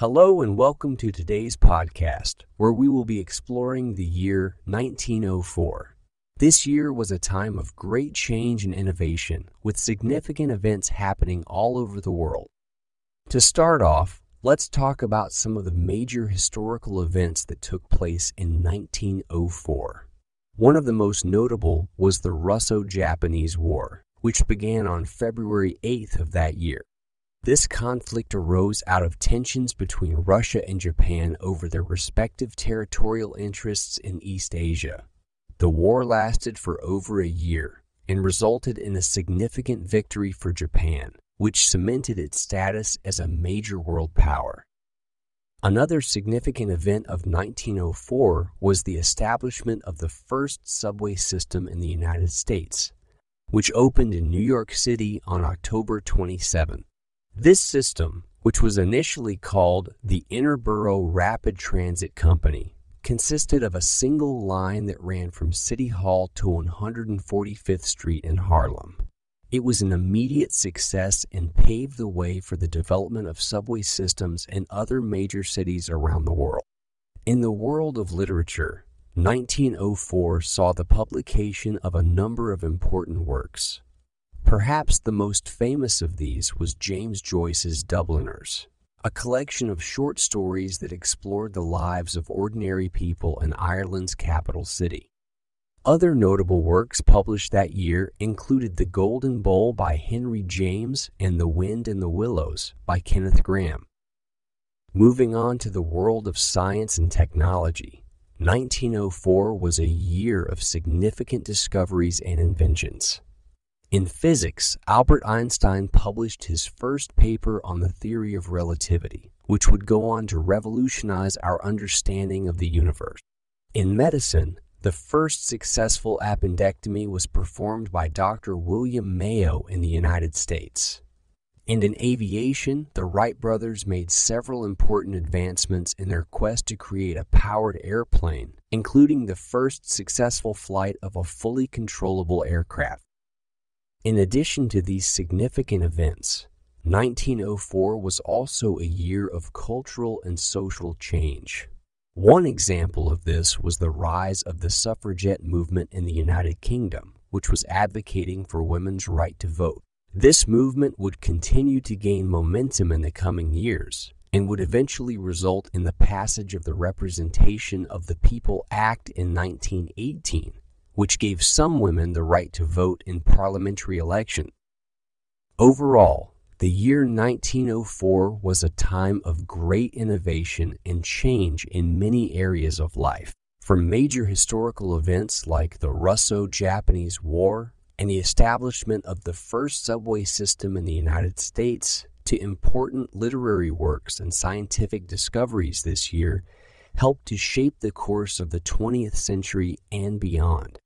Hello and welcome to today's podcast, where we will be exploring the year 1904. This year was a time of great change and innovation, with significant events happening all over the world. To start off, let's talk about some of the major historical events that took place in 1904. One of the most notable was the Russo Japanese War, which began on February 8th of that year. This conflict arose out of tensions between Russia and Japan over their respective territorial interests in East Asia. The war lasted for over a year and resulted in a significant victory for Japan, which cemented its status as a major world power. Another significant event of 1904 was the establishment of the first subway system in the United States, which opened in New York City on October 27. This system, which was initially called the Interborough Rapid Transit Company, consisted of a single line that ran from City Hall to 145th Street in Harlem. It was an immediate success and paved the way for the development of subway systems in other major cities around the world. In the world of literature, 1904 saw the publication of a number of important works. Perhaps the most famous of these was James Joyce's Dubliners, a collection of short stories that explored the lives of ordinary people in Ireland's capital city. Other notable works published that year included The Golden Bowl by Henry James and The Wind and the Willows by Kenneth Grahame. Moving on to the world of science and technology, 1904 was a year of significant discoveries and inventions. In physics, Albert Einstein published his first paper on the theory of relativity, which would go on to revolutionize our understanding of the universe. In medicine, the first successful appendectomy was performed by Dr. William Mayo in the United States. And in aviation, the Wright brothers made several important advancements in their quest to create a powered airplane, including the first successful flight of a fully controllable aircraft. In addition to these significant events, 1904 was also a year of cultural and social change. One example of this was the rise of the suffragette movement in the United Kingdom, which was advocating for women's right to vote. This movement would continue to gain momentum in the coming years and would eventually result in the passage of the Representation of the People Act in 1918 which gave some women the right to vote in parliamentary elections. Overall, the year 1904 was a time of great innovation and change in many areas of life, from major historical events like the Russo Japanese War and the establishment of the first subway system in the United States to important literary works and scientific discoveries this year helped to shape the course of the 20th century and beyond.